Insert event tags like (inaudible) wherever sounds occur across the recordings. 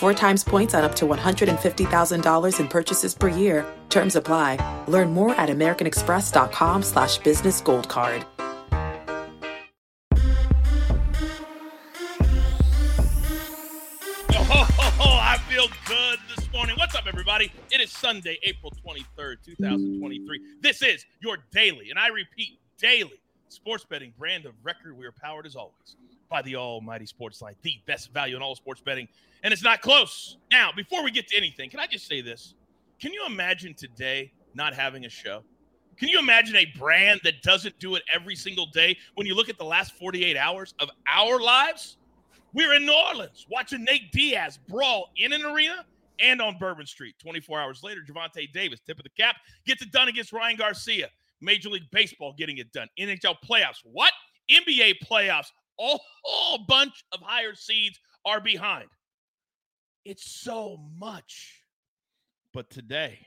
Four times points on up to $150,000 in purchases per year. Terms apply. Learn more at americanexpress.com slash business gold card. Oh, I feel good this morning. What's up, everybody? It is Sunday, April 23rd, 2023. This is your daily, and I repeat, daily sports betting brand of record. We are powered as always by the almighty Sportsline, the best value in all sports betting, and it's not close. Now, before we get to anything, can I just say this? Can you imagine today not having a show? Can you imagine a brand that doesn't do it every single day when you look at the last 48 hours of our lives? We're in New Orleans watching Nate Diaz brawl in an arena and on Bourbon Street. 24 hours later, Gervonta Davis, tip of the cap, gets it done against Ryan Garcia. Major League Baseball getting it done. NHL playoffs. What? NBA playoffs. All, whole bunch of higher seeds are behind. It's so much. But today,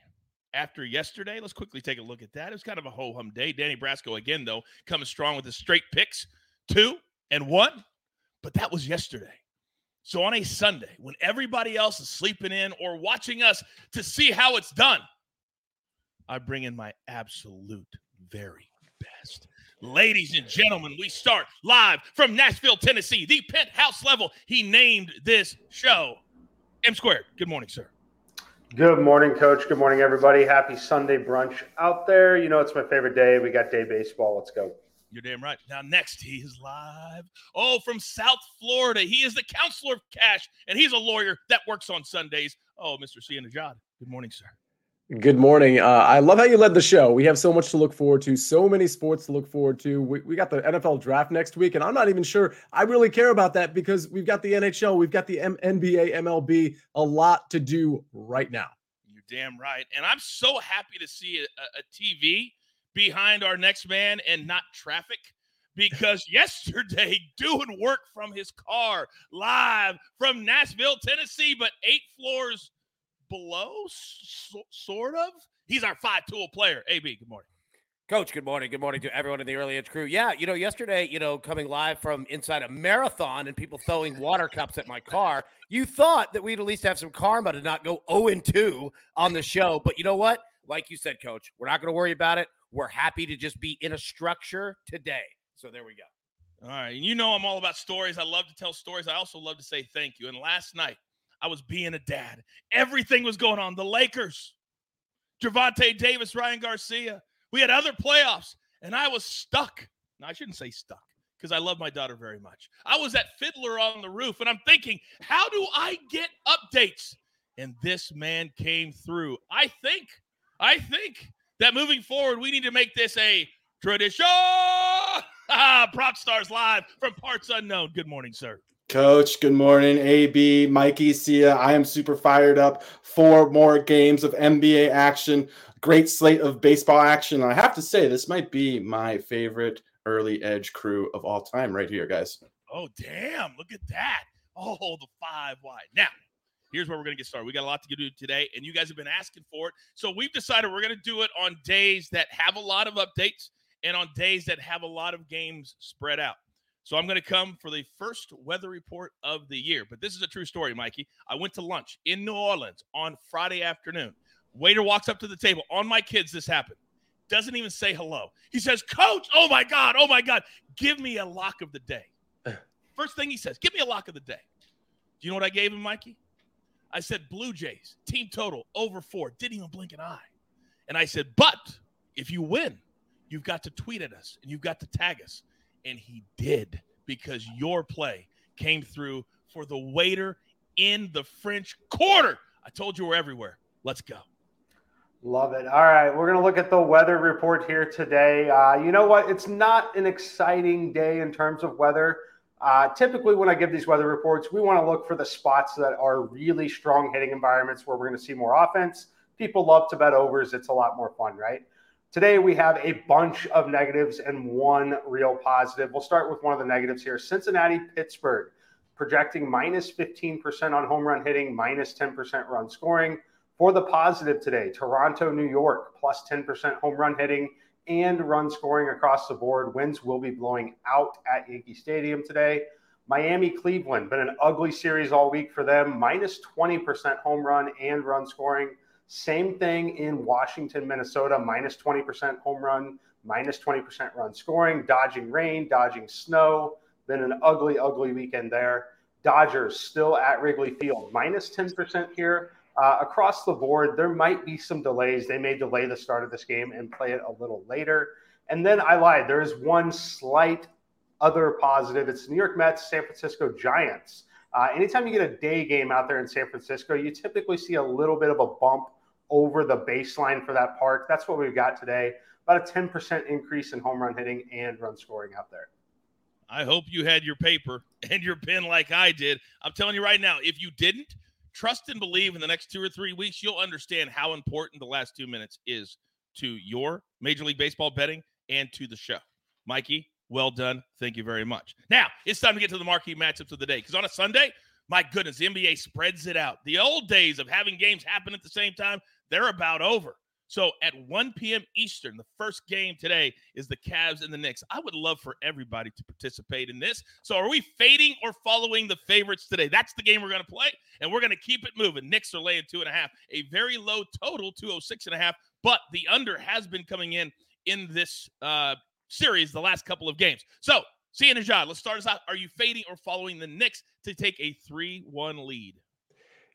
after yesterday, let's quickly take a look at that. It was kind of a ho hum day. Danny Brasco, again, though, coming strong with his straight picks two and one. But that was yesterday. So on a Sunday, when everybody else is sleeping in or watching us to see how it's done, I bring in my absolute very best. Ladies and gentlemen, we start live from Nashville, Tennessee, the penthouse level. He named this show M Squared. Good morning, sir. Good morning, Coach. Good morning, everybody. Happy Sunday brunch out there. You know, it's my favorite day. We got day baseball. Let's go. You're damn right. Now, next, he is live. Oh, from South Florida. He is the counselor of cash, and he's a lawyer that works on Sundays. Oh, Mr. Sia Nejad. Good morning, sir. Good morning. Uh, I love how you led the show. We have so much to look forward to, so many sports to look forward to. We, we got the NFL draft next week, and I'm not even sure I really care about that because we've got the NHL, we've got the M- NBA, MLB, a lot to do right now. You're damn right. And I'm so happy to see a, a TV behind our next man and not traffic because (laughs) yesterday doing work from his car live from Nashville, Tennessee, but eight floors below, so, sort of. He's our five tool player. AB, good morning. Coach, good morning. Good morning to everyone in the early edge crew. Yeah, you know, yesterday, you know, coming live from inside a marathon and people throwing water cups at my car, you thought that we'd at least have some karma to not go 0 2 on the show. But you know what? Like you said, coach, we're not going to worry about it. We're happy to just be in a structure today. So there we go. All right. And you know, I'm all about stories. I love to tell stories. I also love to say thank you. And last night, I was being a dad. Everything was going on. The Lakers, Gervonta Davis, Ryan Garcia. We had other playoffs, and I was stuck. No, I shouldn't say stuck because I love my daughter very much. I was at Fiddler on the roof, and I'm thinking, how do I get updates? And this man came through. I think, I think that moving forward, we need to make this a tradition. (laughs) PropStarz Live from Parts Unknown. Good morning, sir. Coach, good morning. AB, Mikey, Sia. I am super fired up. Four more games of NBA action. Great slate of baseball action. I have to say, this might be my favorite early edge crew of all time, right here, guys. Oh, damn. Look at that. Oh, the five wide. Now, here's where we're going to get started. We got a lot to do today, and you guys have been asking for it. So we've decided we're going to do it on days that have a lot of updates and on days that have a lot of games spread out. So I'm going to come for the first weather report of the year. But this is a true story, Mikey. I went to lunch in New Orleans on Friday afternoon. Waiter walks up to the table. On my kids, this happened. Doesn't even say hello. He says, Coach, oh my God, oh my God, give me a lock of the day. First thing he says, give me a lock of the day. Do you know what I gave him, Mikey? I said, Blue Jays, team total over four. Didn't even blink an eye. And I said, but if you win, you've got to tweet at us and you've got to tag us. And he did because your play came through for the waiter in the French Quarter. I told you we're everywhere. Let's go. Love it. All right, we're going to look at the weather report here today. Uh, you know what? It's not an exciting day in terms of weather. Uh, typically, when I give these weather reports, we want to look for the spots that are really strong hitting environments where we're going to see more offense. People love to bet overs. It's a lot more fun, right? Today, we have a bunch of negatives and one real positive. We'll start with one of the negatives here Cincinnati, Pittsburgh, projecting minus 15% on home run hitting, minus 10% run scoring. For the positive today, Toronto, New York, plus 10% home run hitting and run scoring across the board. Winds will be blowing out at Yankee Stadium today. Miami, Cleveland, been an ugly series all week for them, minus 20% home run and run scoring. Same thing in Washington, Minnesota, minus 20% home run, minus 20% run scoring, dodging rain, dodging snow. Been an ugly, ugly weekend there. Dodgers still at Wrigley Field, minus 10% here. Uh, across the board, there might be some delays. They may delay the start of this game and play it a little later. And then I lied. There is one slight other positive. It's New York Mets, San Francisco Giants. Uh, anytime you get a day game out there in San Francisco, you typically see a little bit of a bump over the baseline for that park. That's what we've got today. About a 10% increase in home run hitting and run scoring out there. I hope you had your paper (laughs) and your pen like I did. I'm telling you right now, if you didn't, trust and believe in the next two or three weeks, you'll understand how important the last two minutes is to your Major League Baseball betting and to the show. Mikey, well done. Thank you very much. Now it's time to get to the marquee matchups of the day because on a Sunday, my goodness, the NBA spreads it out. The old days of having games happen at the same time, they're about over. So at 1 p.m. Eastern, the first game today is the Cavs and the Knicks. I would love for everybody to participate in this. So are we fading or following the favorites today? That's the game we're going to play, and we're going to keep it moving. Knicks are laying two and a half, a very low total, 206 and a half, but the under has been coming in in this uh, series the last couple of games. So, Sia Nejad, let's start us out. Are you fading or following the Knicks to take a 3 1 lead?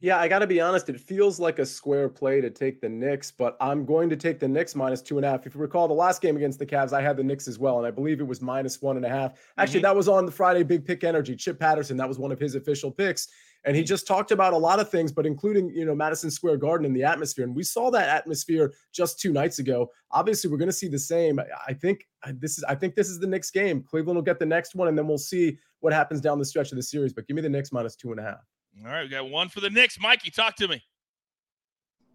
Yeah, I got to be honest. It feels like a square play to take the Knicks, but I'm going to take the Knicks minus two and a half. If you recall the last game against the Cavs, I had the Knicks as well, and I believe it was minus one and a half. Actually, mm-hmm. that was on the Friday Big Pick Energy. Chip Patterson, that was one of his official picks, and he just talked about a lot of things, but including you know Madison Square Garden and the atmosphere. And we saw that atmosphere just two nights ago. Obviously, we're going to see the same. I think this is I think this is the Knicks game. Cleveland will get the next one, and then we'll see what happens down the stretch of the series. But give me the Knicks minus two and a half. All right, we got one for the Knicks. Mikey, talk to me.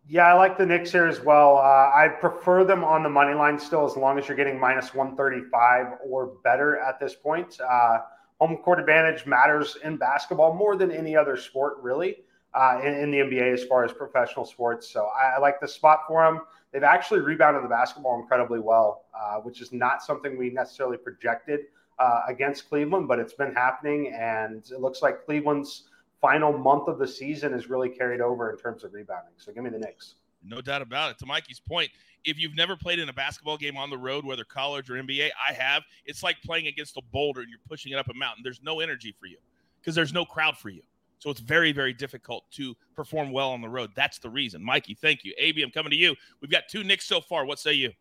Yeah, I like the Knicks here as well. Uh, I prefer them on the money line still, as long as you're getting minus 135 or better at this point. Uh, home court advantage matters in basketball more than any other sport, really, uh, in, in, the NBA as far as professional sports. So I, I, like the spot for them. They've actually rebounded the basketball incredibly well, uh, which is not something we necessarily projected uh, against Cleveland, but it's been happening, and it looks like Cleveland's final month of the season is really carried over in terms of rebounding. So give me the Knicks. No doubt about it. To Mikey's point, if you've never played in a basketball game on the road, whether college or NBA, I have. It's like playing against a boulder and you're pushing it up a mountain. There's no energy for you because there's no crowd for you. So it's very, very difficult to perform well on the road. That's the reason. Mikey, thank you. AB, I'm coming to you. We've got two Knicks so far. What say you?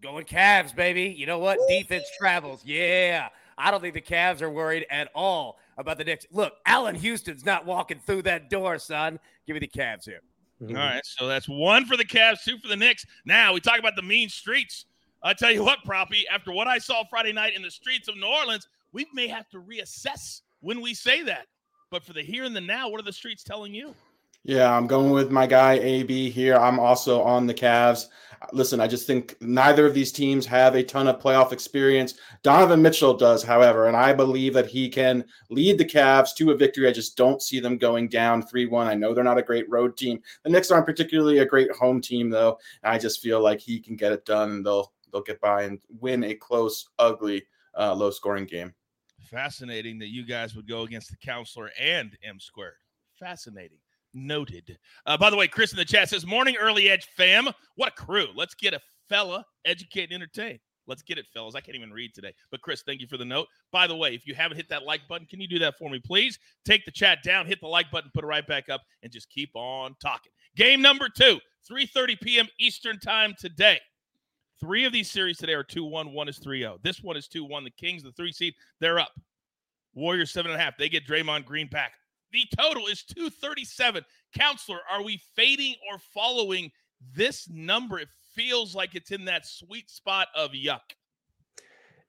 Going Cavs, baby. You know what? Defense travels. Yeah. I don't think the Cavs are worried at all about the Knicks. Look, Allan Houston's not walking through that door, son. Give me the Cavs here. Mm-hmm. All right, so that's one for the Cavs, two for the Knicks. Now we talk about the mean streets. I tell you what, Proppy, after what I saw Friday night in the streets of New Orleans, we may have to reassess when we say that. But for the here and the now, what are the streets telling you? Yeah, I'm going with my guy AB here. I'm also on the Cavs. Listen, I just think neither of these teams have a ton of playoff experience. Donovan Mitchell does, however, and I believe that he can lead the Cavs to a victory. I just don't see them going down 3 1. I know they're not a great road team. The Knicks aren't particularly a great home team, though. I just feel like he can get it done and they'll they'll get by and win a close, ugly, uh, low scoring game. Fascinating that you guys would go against the counselor and M squared. Fascinating. Noted. Uh, by the way, Chris in the chat says, Morning early edge fam. What a crew. Let's get a fella educate and entertain. Let's get it, fellas. I can't even read today. But Chris, thank you for the note. By the way, if you haven't hit that like button, can you do that for me, please? Take the chat down, hit the like button, put it right back up, and just keep on talking. Game number two, 3:30 p.m. Eastern time today. Three of these series today are 2 1. One is 3 0. This one is 2 1. The Kings, the three seed, they're up. Warriors, seven and a half. They get Draymond Green back. The total is 237. Counselor, are we fading or following this number? It feels like it's in that sweet spot of yuck.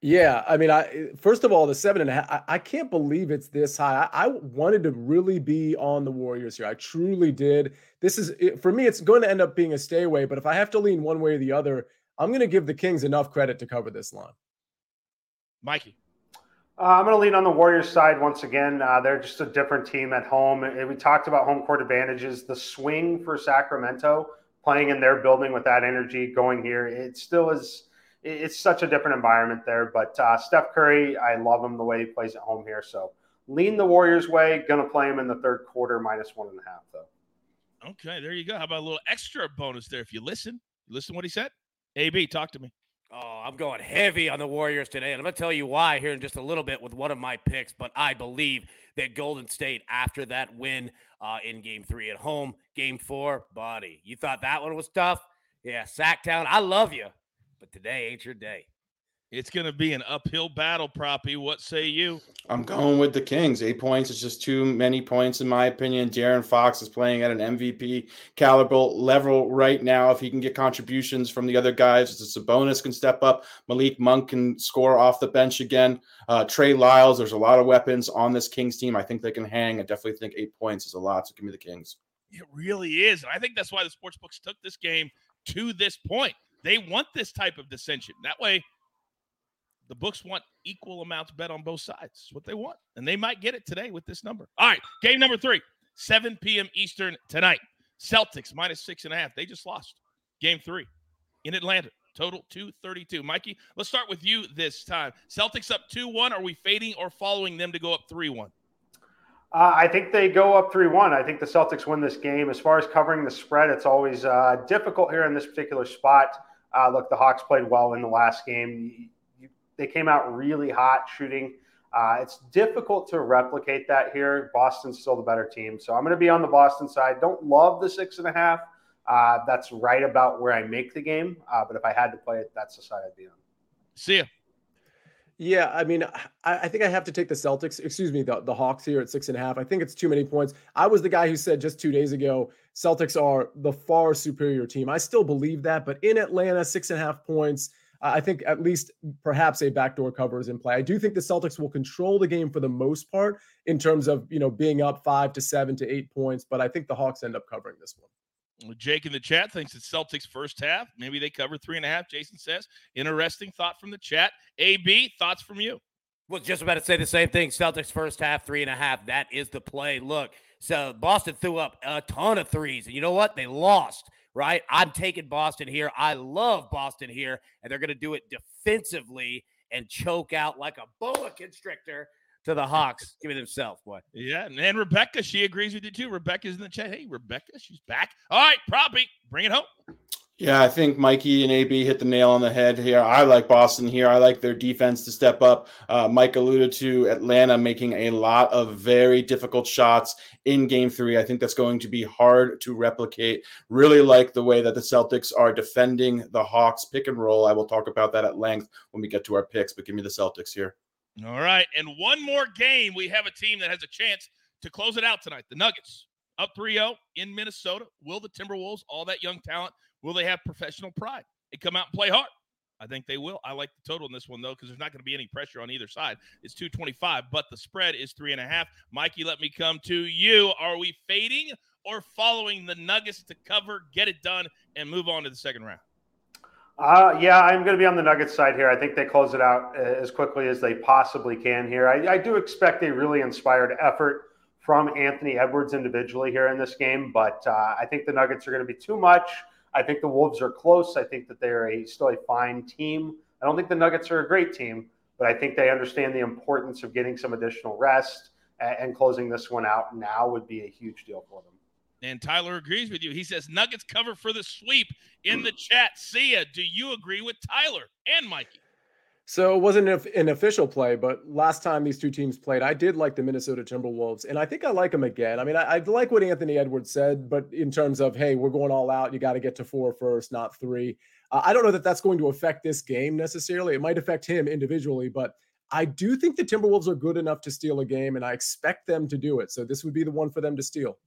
Yeah, I mean, I first of all, the seven and a half. I, I can't believe it's this high. I, I, wanted to really be on the Warriors here. I truly did. This is for me. It's going to end up being a stay away. But if I have to lean one way or the other, I'm going to give the Kings enough credit to cover this line. Mikey. Uh, I'm going to lean on the Warriors side once again. Uh, they're just a different team at home. And we talked about home court advantages. The swing for Sacramento playing in their building with that energy going here, it still is it's such a different environment there. But uh, Steph Curry, I love him the way he plays at home here. So lean the Warriors' way. Going to play him in the third quarter, minus one and a half, though. Okay, there you go. How about a little extra bonus there if you listen? listen what he said? AB, talk to me. Oh, I'm going heavy on the Warriors today. And I'm going to tell you why here in just a little bit with one of my picks. But I believe that Golden State, after that win uh, in game three at home, game four, buddy, you thought that one was tough? Yeah, Sacktown, I love you but today ain't your day. It's going to be an uphill battle, Proppy. What say you? I'm going with the Kings. Eight points is just too many points, in my opinion. De'Aaron Fox is playing at an MVP caliber level right now. If he can get contributions from the other guys, it's a bonus can step up. Malik Monk can score off the bench again. Uh, Trey Lyles, there's a lot of weapons on this Kings team. I think they can hang. I definitely think eight points is a lot. So give me the Kings. It really is. And I think that's why the sports books took this game to this point. They want this type of dissension. That way, the books want equal amounts bet on both sides. That's what they want. And they might get it today with this number. All right, game number three, 7 p.m. Eastern tonight. Celtics minus six and a half. They just lost game three in Atlanta. Total 232. Mikey, let's start with you this time. Celtics up 2 1. Are we fading or following them to go up 3 1? Uh, I think they go up 3 1. I think the Celtics win this game. As far as covering the spread, it's always uh, difficult here in this particular spot. Uh, look, the Hawks played well in the last game. You, they came out really hot shooting. Uh, it's difficult to replicate that here. Boston's still the better team. So I'm going to be on the Boston side. Don't love the six and a half. Uh, that's right about where I make the game. Uh, but if I had to play it, that's the side I'd be on. Sia. Yeah, I mean, I, I, think I have to take the Celtics, excuse me, the, the Hawks here at six and a half. I think it's too many points. I was the guy who said just two days ago, Celtics are the far superior team. I still believe that, but in Atlanta, six and a half points. I think at least perhaps a backdoor cover is in play. I do think the Celtics will control the game for the most part in terms of you know being up five to seven to eight points, but I think the Hawks end up covering this one. Jake in the chat thinks it's Celtics first half. Maybe they cover three and a half. Jason says, interesting thought from the chat. AB, thoughts from you? Was just about to say the same thing. Celtics first half, three and a half. That is the play. Look, so Boston threw up a ton of threes. And you know what? They lost, right? I'm taking Boston here. I love Boston here. And they're going to do it defensively and choke out like a boa constrictor to the Hawks. Give it himself, boy. Yeah, and, and Rebecca, she agrees with you too. Rebecca's in the chat. Hey, Rebecca, she's back. All right, Proppy, bring it home. Yeah, I think Mikey and AB hit the nail on the head here. I like Boston here. I like their defense to step up. Uh, Mike alluded to Atlanta making a lot of very difficult shots in game three. I think that's going to be hard to replicate. Really like the way that the Celtics are defending the Hawks pick and roll. I will talk about that at length when we get to our picks, but give me the Celtics here. All right. And one more game. We have a team that has a chance to close it out tonight. The Nuggets up 3 0 in Minnesota. Will the Timberwolves, all that young talent, will they have professional pride and come out and play hard? I think they will. I like the total in this one, though, because there's not going to be any pressure on either side. It's 225, but the spread is three and a half. Mikey, let me come to you. Are we fading or following the Nuggets to cover, get it done, and move on to the second round? Uh, yeah, I'm going to be on the Nuggets side here. I think they close it out uh, as quickly as they possibly can here. I, I do expect a really inspired effort from Anthony Edwards individually here in this game, but uh, I think the Nuggets are going to be too much. I think the Wolves are close. I think that they are a, still a fine team. I don't think the Nuggets are a great team, but I think they understand the importance of getting some additional rest and, and closing this one out now would be a huge deal for them. And Tyler agrees with you. He says Nuggets cover for the sweep in the chat. Sia. Do you agree with Tyler and Mikey? So it wasn't an official play, but last time these two teams played, I did like the Minnesota Timberwolves, and I think I like them again. I mean, I, I like what Anthony Edwards said, but in terms of hey, we're going all out, you got to get to four first, not three. Uh, I don't know that that's going to affect this game necessarily. It might affect him individually, but I do think the Timberwolves are good enough to steal a game, and I expect them to do it. So this would be the one for them to steal.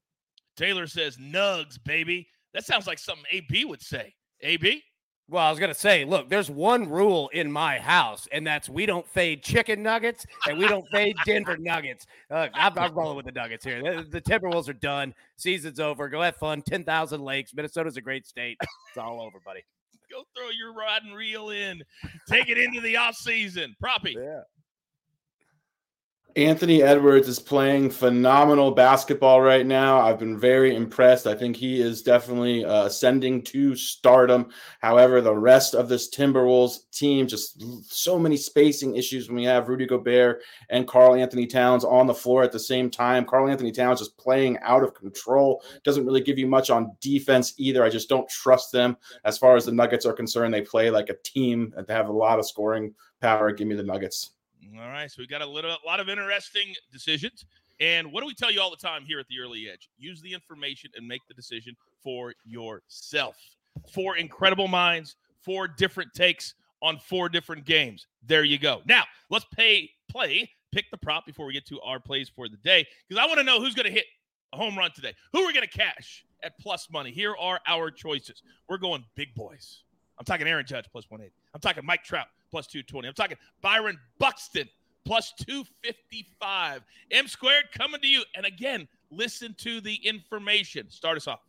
Taylor says, Nugs, baby. That sounds like something AB would say. AB? Well, I was going to say, look, there's one rule in my house, and that's we don't fade chicken nuggets and we don't fade (laughs) Denver nuggets. Uh, I'm, I'm, rolling with the nuggets here. The, the Timberwolves are done. Season's over. Go have fun. 10,000 lakes. Minnesota's a great state. It's all over, buddy. Go throw your rod and reel in. Take it into the off season. Proppy. Yeah. Anthony Edwards is playing phenomenal basketball right now. I've been very impressed. I think he is definitely uh, ascending to stardom. However, the rest of this Timberwolves team just so many spacing issues when we have Rudy Gobert and Karl-Anthony Towns on the floor at the same time. Karl-Anthony Towns just playing out of control. Doesn't really give you much on defense either. I just don't trust them as far as the Nuggets are concerned. They play like a team and they have a lot of scoring power. Give me the Nuggets. All right, so we got a little, a lot of interesting decisions. And what do we tell you all the time here at the early edge? Use the information and make the decision for yourself. Four incredible minds, four different takes on four different games. There you go. Now let's pay play. Pick the prop before we get to our plays for the day because I want to know who's going to hit a home run today. Who are going to cash at plus money? Here are our choices. We're going big boys. I'm talking Aaron Judge plus 180. I'm talking Mike Trout plus 220. I'm talking Byron Buxton plus 255. M squared coming to you. And again, listen to the information. Start us off.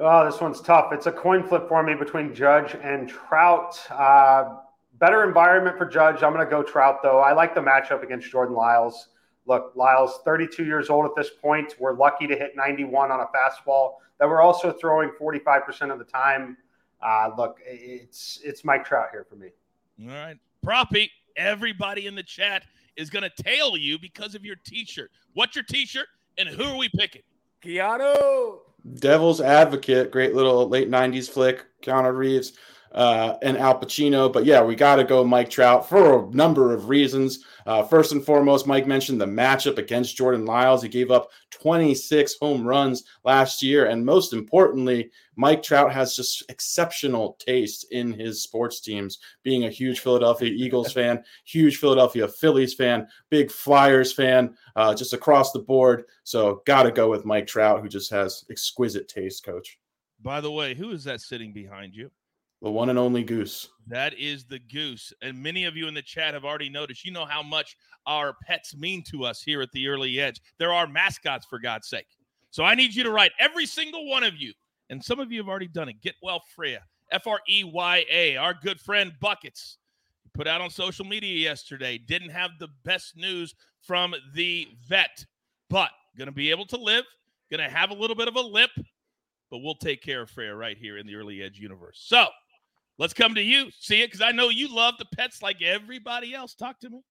Oh, this one's tough. It's a coin flip for me between Judge and Trout. Uh, better environment for Judge. I'm going to go Trout, though. I like the matchup against Jordan Lyles. Look, Lyles, 32 years old at this point. We're lucky to hit 91 on a fastball that we're also throwing 45% of the time. Uh, look, it's it's Mike Trout here for me. All right. Proppy, everybody in the chat is going to tail you because of your t shirt. What's your t shirt and who are we picking? Keanu. Devil's Advocate, great little late 90s flick. Keanu Reeves uh, and Al Pacino. But yeah, we got to go Mike Trout for a number of reasons. Uh, first and foremost, Mike mentioned the matchup against Jordan Lyles. He gave up 26 home runs last year. And most importantly, Mike Trout has just exceptional taste in his sports teams, being a huge Philadelphia Eagles fan, huge Philadelphia Phillies fan, big Flyers fan, uh, just across the board. So got to go with Mike Trout, who just has exquisite taste, coach. By the way, who is that sitting behind you? The one and only Goose. That is the Goose. And many of you in the chat have already noticed. You know how much our pets mean to us here at the early edge. There are mascots, for God's sake. So I need you to write every single one of you. And some of you have already done it. Get well, Freya. F R E Y A. Our good friend Buckets put out on social media yesterday. Didn't have the best news from the vet, but going to be able to live. Going to have a little bit of a limp, but we'll take care of Freya right here in the early edge universe. So Let's come to you, see it, because I know you love the pets like everybody else. Talk to me.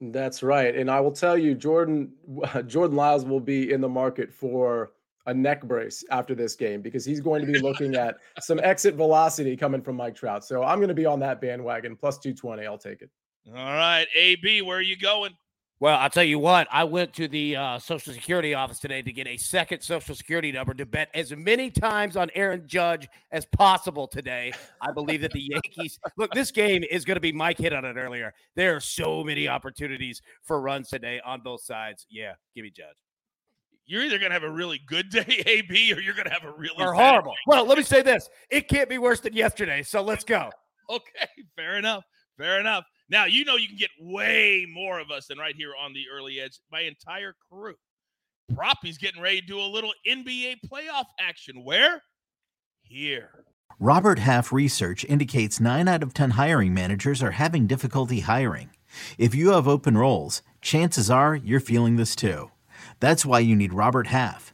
That's right, and I will tell you, Jordan (laughs) Jordan Lyles will be in the market for a neck brace after this game because he's going to be looking (laughs) at some exit velocity coming from Mike Trout. So I'm going to be on that bandwagon plus 220. I'll take it. All right, AB, where are you going? Well, I'll tell you what, I went to the uh, Social Security office today to get a second Social Security number to bet as many times on Aaron Judge as possible today. I believe that the (laughs) Yankees look, this game is going to be Mike hit on it earlier. There are so many opportunities for runs today on both sides. Yeah, give me Judge. You're either going to have a really good day, (laughs) AB, or you're going to have a really or horrible. Day. Well, let me say this it can't be worse than yesterday. So let's go. (laughs) okay, fair enough. Fair enough. Now, you know you can get way more of us than right here on the early edge. My entire crew. Proppy's getting ready to do a little NBA playoff action. Where? Here. Robert Half research indicates 9 out of 10 hiring managers are having difficulty hiring. If you have open roles, chances are you're feeling this too. That's why you need Robert Half.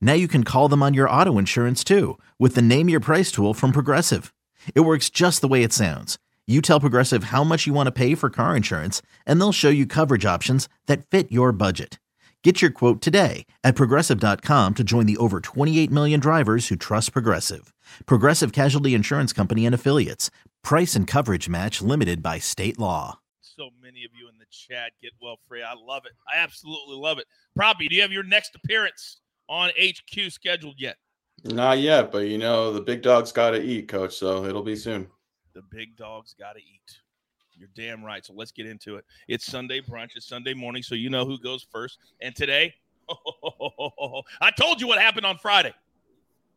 Now you can call them on your auto insurance too with the Name Your Price tool from Progressive. It works just the way it sounds. You tell Progressive how much you want to pay for car insurance, and they'll show you coverage options that fit your budget. Get your quote today at progressive.com to join the over 28 million drivers who trust Progressive. Progressive Casualty Insurance Company and Affiliates. Price and coverage match limited by state law. So many of you in the chat get well free. I love it. I absolutely love it. Proppy, do you have your next appearance on HQ scheduled yet? Not yet, but you know the big dog's got to eat, coach. So it'll be soon. The big dog's got to eat. You're damn right. So let's get into it. It's Sunday brunch. It's Sunday morning, so you know who goes first. And today, (laughs) I told you what happened on Friday.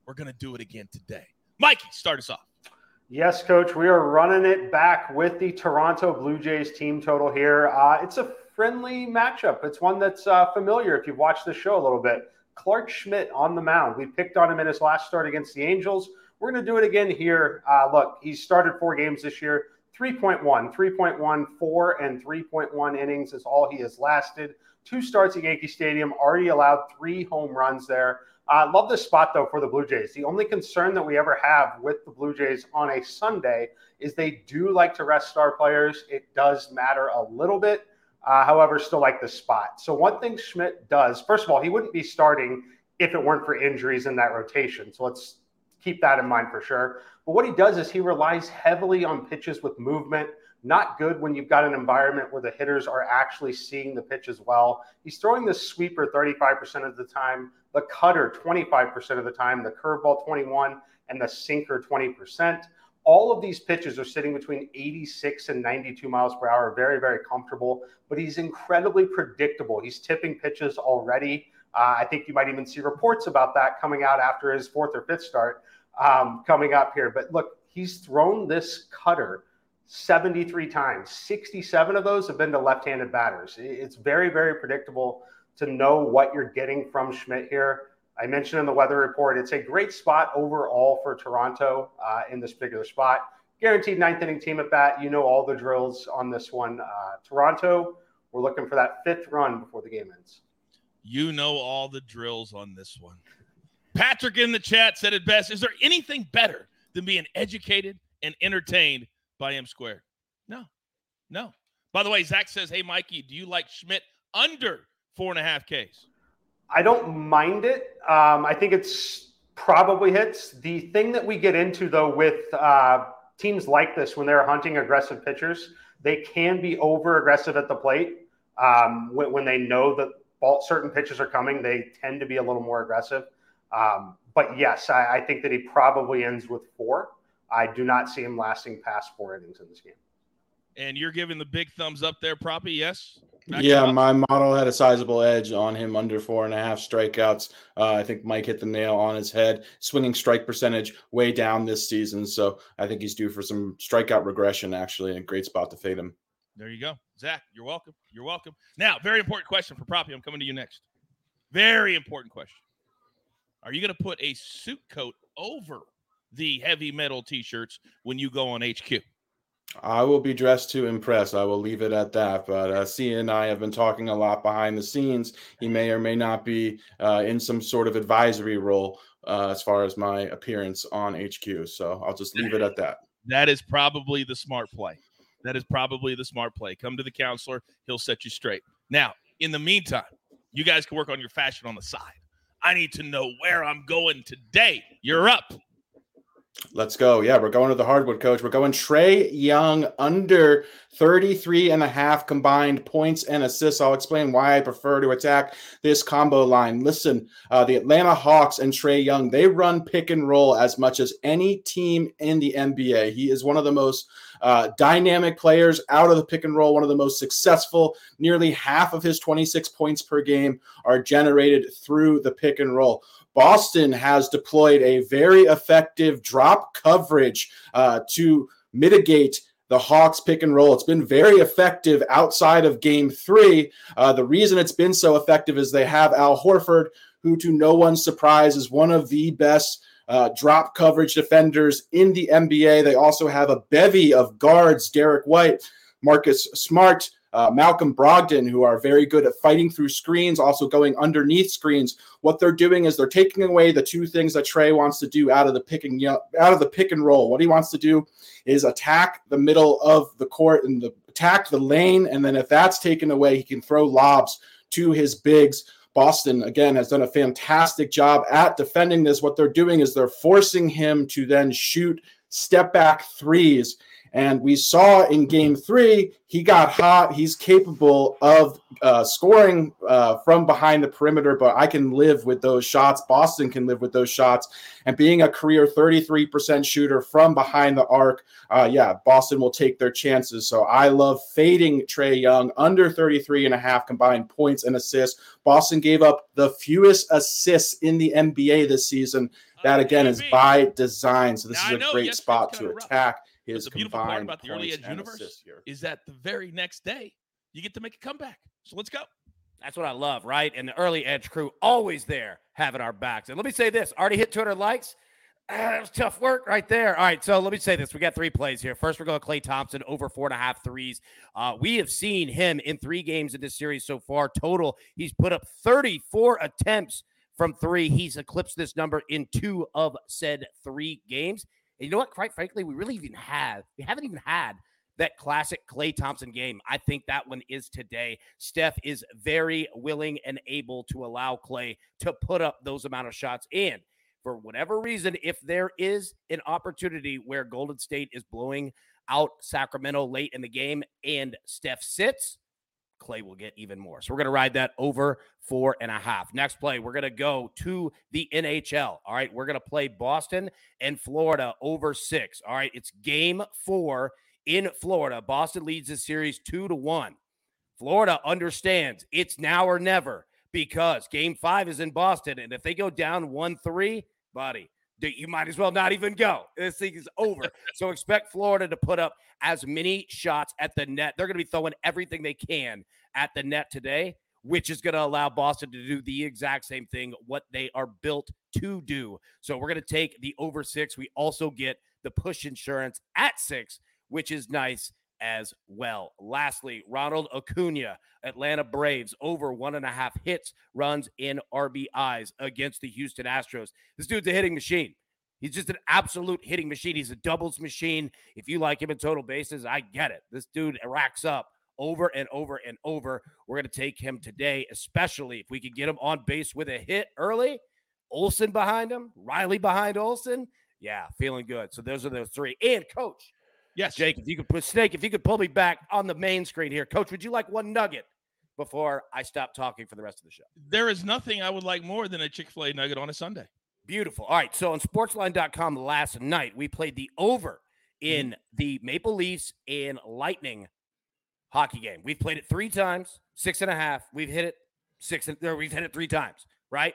We're gonna do it again today. Mikey, start us off. Yes, coach. We are running it back with the Toronto Blue Jays team total here. Uh, it's a friendly matchup. It's one that's uh, familiar if you've watched the show a little bit. Clarke Schmidt on the mound. We picked on him in his last start against the Angels. We're going to do it again here. Uh, look, he's started four games this year 3.1, 3.1, 4, and 3.1 innings is all he has lasted. Two starts at Yankee Stadium, already allowed three home runs there. Uh, love this spot, though, for the Blue Jays. The only concern that we ever have with the Blue Jays on a Sunday is they do like to rest star players. It does matter a little bit. Uh, however, still like the spot. So, one thing Schmidt does, first of all, he wouldn't be starting if it weren't for injuries in that rotation. So, let's keep that in mind for sure. But what he does is he relies heavily on pitches with movement. Not good when you've got an environment where the hitters are actually seeing the pitch as well. He's throwing the sweeper 35% of the time, the cutter 25% of the time, the curveball 21, and the sinker 20%. All of these pitches are sitting between 86 and 92 miles per hour, very, very comfortable, but he's incredibly predictable. He's tipping pitches already. Uh, I think you might even see reports about that coming out after his fourth or fifth start um, coming up here. But look, he's thrown this cutter 73 times. 67 of those have been to left handed batters. It's very, very predictable to know what you're getting from Schmidt here. I mentioned in the weather report, it's a great spot overall for Toronto uh, in this particular spot. Guaranteed ninth inning team at bat. You know all the drills on this one. Uh, Toronto, we're looking for that fifth run before the game ends. You know all the drills on this one. Patrick in the chat said it best. Is there anything better than being educated and entertained by M Squared? No, no. By the way, Zach says, Hey, Mikey, do you like Schmidt under four and a half Ks? I don't mind it. Um, I think it's probably hits. The thing that we get into, though, with uh, teams like this, when they're hunting aggressive pitchers, they can be over aggressive at the plate. Um, when, when, they know that ball, certain pitches are coming, they tend to be a little more aggressive. Um, but yes, I, I, think that he probably ends with four. I do not see him lasting past four innings in this game. And you're giving the big thumbs up there, Proppy? Yes. Back yeah, my model had a sizable edge on him under four and a half strikeouts. Uh, I think Mike hit the nail on his head. Swinging strike percentage way down this season, so I think he's due for some strikeout regression. Actually, a great spot to fade him. There you go, Zach. You're welcome. You're welcome. Now, very important question for Proppy. I'm coming to you next. Very important question. Are you going to put a suit coat over the heavy metal t-shirts when you go on HQ? I will be dressed to impress. I will leave it at that. But uh, Sia and I have been talking a lot behind the scenes. He may or may not be uh, in some sort of advisory role uh, as far as my appearance on HQ. So I'll just leave it at that. That is probably the smart play. That is probably the smart play. Come to the counselor, he'll set you straight. Now, in the meantime, you guys can work on your fashion on the side. I need to know where I'm going today. You're up. Let's go. Yeah, we're going to the hardwood coach. We're going Trae Young under 33 and a half combined points and assists. I'll explain why I prefer to attack this combo line. Listen, uh, the Atlanta Hawks and Trae Young, they run pick and roll as much as any team in the NBA. He is one of the most uh, dynamic players out of the pick and roll, one of the most successful. Nearly half of his 26 points per game are generated through the pick and roll. Boston has deployed a very effective drop coverage uh, to mitigate the Hawks pick and roll. It's been very effective outside of game three. Uh, the reason it's been so effective is they have Al Horford, who, to no one's surprise, is one of the best uh, drop coverage defenders in the NBA. They also have a bevy of guards Derrick White, Marcus Smart, uh, Malcolm Brogdon, who are very good at fighting through screens, also going underneath screens. What they're doing is they're taking away the two things that Trae wants to do out of the pick and out of the pick and roll. What he wants to do is attack the middle of the court and the, attack the lane, and then if that's taken away, he can throw lobs to his bigs. Boston, again, has done a fantastic job at defending this. What they're doing is they're forcing him to then shoot step back threes and we saw in game three, he got hot. He's capable of uh, scoring uh, from behind the perimeter, but I can live with those shots. Boston can live with those shots. And being a career 33% shooter from behind the arc, uh, yeah, Boston will take their chances. So I love fading Trae Young under 33 and a half combined points and assists. Boston gave up the fewest assists in the NBA this season. That again is by design. So this now, is a great spot to attack his the beautiful part about the early edge universe is that the very next day you get to make a comeback. So let's go. That's what I love, right? And the early edge crew always there having our backs. And let me say this: already hit 200 likes. Ah, (sighs) that was tough work right there. All right, so let me say this: we got three plays here. First, we're going to Klay Thompson over four and a half threes. Uh, we have seen him in three games in this series so far. Total, he's put up 34 attempts from three. He's eclipsed this number in two of said three games. And you know what? Quite frankly, we really even have, we haven't even had that classic Klay Thompson game. I think that one is today. Steph is very willing and able to allow Klay to put up those amount of shots. And for whatever reason, if there is an opportunity where Golden State is blowing out Sacramento late in the game and Steph sits, Klay will get even more. So we're going to ride that over four and a half. Next play, we're going to go to the NHL. All right. We're going to play Boston and Florida over six. All right. It's game four in Florida. Boston leads the series two to one. Florida understands it's now or never because game five is in Boston. And if they go down 1 3, buddy, you might as well not even go. This thing is over. (laughs) so expect Florida to put up as many shots at the net. They're going to be throwing everything they can at the net today, which is going to allow Boston to do the exact same thing, what they are built to do. So we're going to take the over six. We also get the push insurance at six, which is nice as well. Lastly, Ronald Acuna, Atlanta Braves, over one and a half hits, runs in RBIs against the Houston Astros. This dude's a hitting machine. He's just an absolute hitting machine. He's a doubles machine. If you like him in total bases, I get it. This dude racks up over and over and over. We're going to take him today, especially if we can get him on base with a hit early. Olson behind him, Riley behind Olson. Yeah, feeling good. So those are those three. And coach, Yes. Jake, if you could put Snake, if you could pull me back on the main screen here. Coach, would you like one nugget before I stop talking for the rest of the show? There is nothing I would like more than a Chick fil A nugget on a Sunday. Beautiful. All right. So on sportsline.com last night, we played the over in mm-hmm. the Maple Leafs and Lightning hockey game. We've played it three times, six and a half. We've hit it six, or we've hit it three times, right?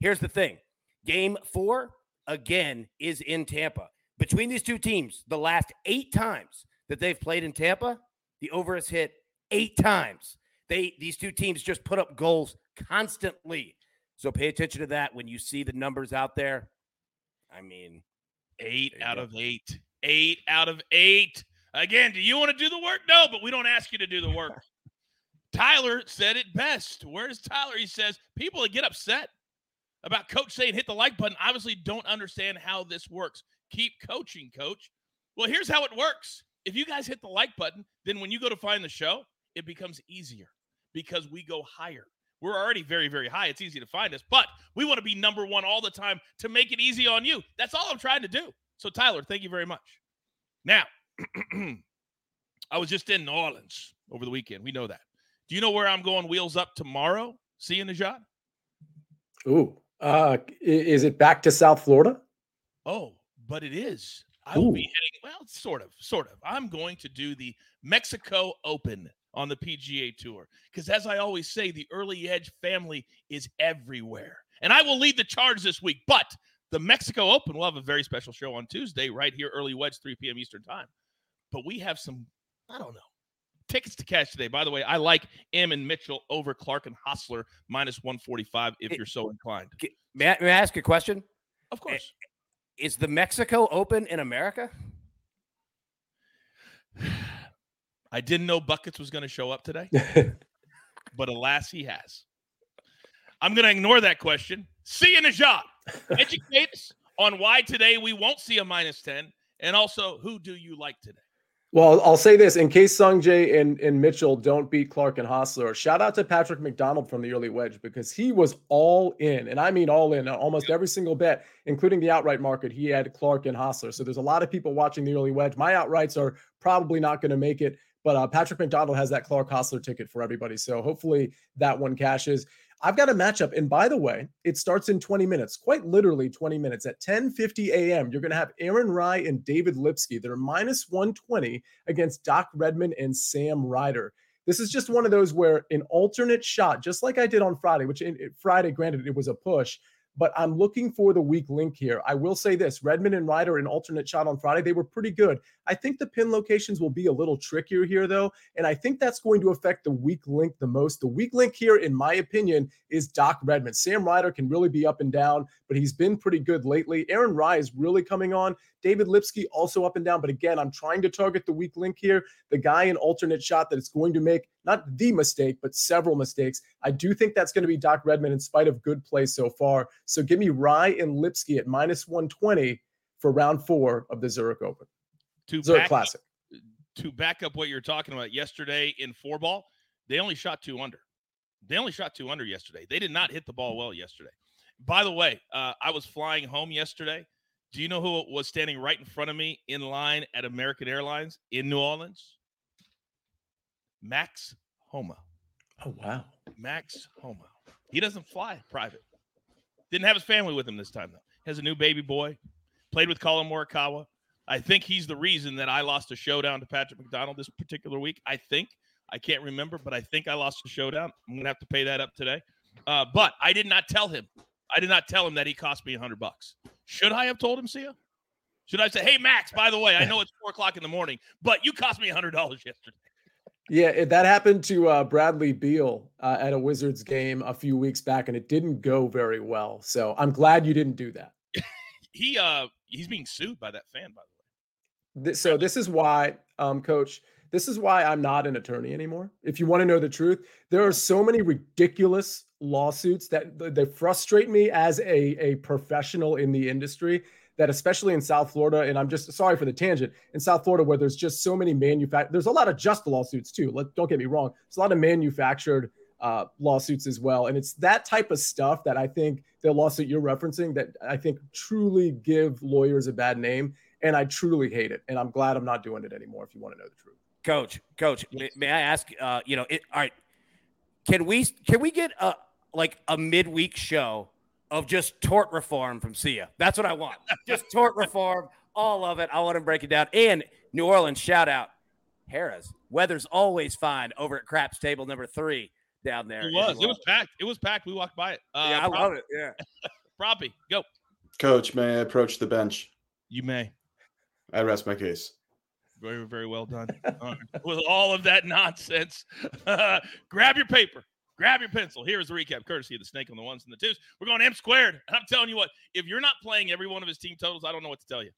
Here's the thing game four, again, is in Tampa between these two teams, the last eight times that they've played in Tampa, the over has hit eight times. They these two teams just put up goals constantly. So pay attention to that when you see the numbers out there. I mean, eight out go. of eight. Eight out of eight. Again, do you want to do the work? No, but we don't ask you to do the work. (laughs) Tyler said it best. Where's Tyler? He says people that get upset about coach saying hit the like button obviously don't understand how this works keep coaching, coach. Well, here's how it works. If you guys hit the like button, then when you go to find the show, it becomes easier because we go higher. We're already very, very high. It's easy to find us, but we want to be number one all the time to make it easy on you. That's all I'm trying to do. So, Tyler, thank you very much. Now, (clears throat) I was just in New Orleans over the weekend. We know that. Do you know where I'm going wheels up tomorrow? Seeing the shot? Ooh, uh, is it back to South Florida? Oh, but it is. I will Ooh. be heading, well, sort of, sort of. I'm going to do the Mexico Open on the PGA Tour because, as I always say, the early edge family is everywhere. And I will lead the charge this week. But the Mexico Open will have a very special show on Tuesday, right here, early wedge, 3 p.m. Eastern Time. But we have some, I don't know, tickets to cash today. By the way, I like Im and Mitchell over Clark and Hossler minus 145 if you're so inclined. May I, may I ask a question? Of course. Is the Mexico Open in America? I didn't know Buckets was going to show up today, (laughs) but alas, he has. I'm going to ignore that question. See you in a job. (laughs) Educate us on why today we won't see a minus 10 and also who do you like today? Well, I'll say this in case Sungjae and, and Mitchell don't beat Clark and Hossler. Shout out to Patrick McDonald from the early wedge because he was all in, and I mean all in on almost every single bet, including the outright market. He had Clark and Hossler. So there's a lot of people watching the early wedge. My outrights are probably not going to make it, but uh, Patrick McDonald has that Clark Hossler ticket for everybody. So hopefully that one cashes. I've got a matchup. And by the way, it starts in 20 minutes, quite literally 20 minutes. At 10:50 a.m., you're going to have Aaron Rai and David Lipsky They're minus 120 against Doc Redman and Sam Ryder. This is just one of those where an alternate shot, just like I did on Friday, which in, Friday, granted, it was a push, but I'm looking for the weak link here. I will say this Redman and Ryder, an alternate shot on Friday, they were pretty good. I think the pin locations will be a little trickier here, though. And I think that's going to affect the weak link the most. The weak link here, in my opinion, is Doc Redman. Sam Ryder can really be up and down, but he's been pretty good lately. Aaron Rai is really coming on. David Lipsky also up and down. But again, I'm trying to target the weak link here. The guy in alternate shot that is going to make not the mistake, but several mistakes. I do think that's going to be Doc Redman in spite of good play so far. So give me Rai and Lipsky at minus 120 for round four of the Zurich Open. To Zurich Classic. To back up what you're talking about yesterday in four ball, they only shot two under. They only shot two under yesterday. They did not hit the ball well yesterday. By the way, uh, I was flying home yesterday. Do you know who was standing right in front of me in line at American Airlines in New Orleans? Max Homa. Oh, wow. Max Homa. He doesn't fly private. Didn't have his family with him this time, though. Has a new baby boy. Played with Collin Morikawa. I think he's the reason that I lost a showdown to Patrick McDonald this particular week. I think. I can't remember, but I think I lost a showdown. I'm going to have to pay that up today. Uh, but I did not tell him I did not tell him that he cost me a hundred bucks. Should I have told him, Sia? Should I say, "Hey, Max, by the way, I know it's four o'clock in the morning, but you cost me a hundred dollars yesterday." Yeah, that happened to uh, Bradley Beal uh, at a Wizards game a few weeks back, and it didn't go very well. So I'm glad you didn't do that. (laughs) he uh he's being sued by that fan, by the way. This, so this is why, um, Coach. This is why I'm not an attorney anymore. If you want to know the truth, there are so many ridiculous lawsuits that they frustrate me as a, a professional in the industry that especially in South Florida, and I'm just sorry for the tangent in South Florida where there's just so many manufactured. There's a lot of just lawsuits too. Let, don't get me wrong. There's a lot of manufactured uh, lawsuits as well, and it's that type of stuff that I think the lawsuit you're referencing that I think truly give lawyers a bad name, and I truly hate it. And I'm glad I'm not doing it anymore. If you want to know the truth, Coach, Coach, yes. may I ask? Uh, you know, it, all right. Can we can we get a like a midweek show of just tort reform from Sia. That's what I want. just tort (laughs) reform, all of it. I want to break it down. And New Orleans, shout out Harris. Weather's always fine over at Craps Table number three down there. It was. It was packed. It was packed. We walked by it. Uh, yeah, I love it. Yeah. (laughs) Proppy, go. Coach, may I approach the bench? You may. I rest my case. Very, very well done. uh, (laughs) with all of that nonsense, grab your paper Grab your pencil. Here is the recap, courtesy of the snake on the ones and the twos. We're going M squared. And I'm telling you what, if you're not playing every one of his team totals, I don't know what to tell you.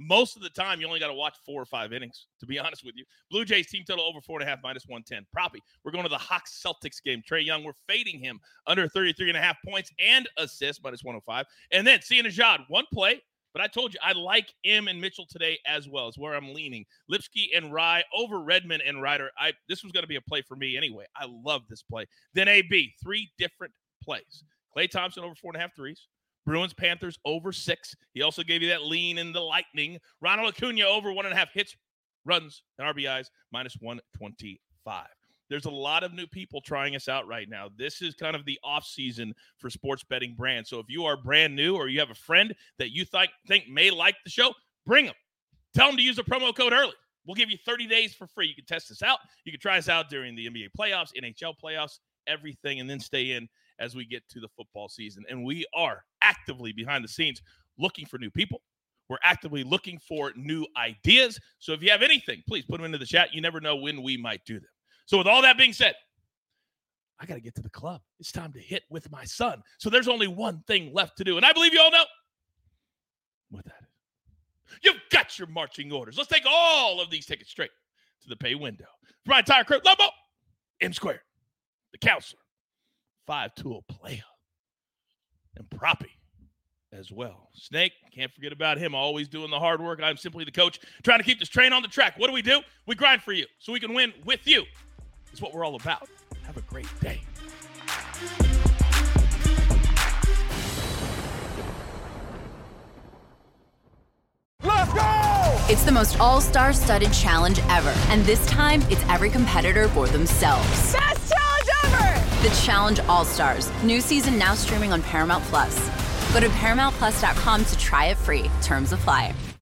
Most of the time, you only got to watch four or five innings, to be (laughs) honest with you. Blue Jays team total over four and a half, minus 110. Proppy, we're going to the Hawks Celtics game. Trae Young, we're fading him under 33 and a half points and assists, minus 105. And then Sia Nejad, one play, but I told you I like M and Mitchell today as well. Is where I'm leaning. Lipsky and Rai over Redman and Ryder. I this was going to be a play for me anyway. I love this play. Then AB three different plays. Klay Thompson over four and a half threes. Bruins Panthers over six. He also gave you that lean in the Lightning. Ronald Acuna over one and a half hits, runs, and RBIs minus one twenty five. There's a lot of new people trying us out right now. This is kind of the off season for sports betting brands. So if you are brand new or you have a friend that you th- think may like the show, bring them. Tell them to use the promo code early. We'll give you 30 days for free. You can test this out. You can try us out during the NBA playoffs, NHL playoffs, everything, and then stay in as we get to the football season. And we are actively behind the scenes looking for new people. We're actively looking for new ideas. So if you have anything, please put them into the chat. You never know when we might do them. So, with all that being said, I got to get to the club. It's time to hit with my son. So, there's only one thing left to do. And I believe you all know what that is. You've got your marching orders. Let's take all of these tickets straight to the pay window. For my entire crew, Lobo, M Square, the counselor, five tool player, and Proppy as well. Snake, can't forget about him, always doing the hard work. I'm simply the coach trying to keep this train on the track. What do we do? We grind for you so we can win with you. It's what we're all about. Have a great day. Let's go! It's the most all-star studded challenge ever. And this time, it's every competitor for themselves. Best challenge ever! The Challenge All-Stars. New season now streaming on Paramount Plus. Go to ParamountPlus.com to try it free. Terms apply.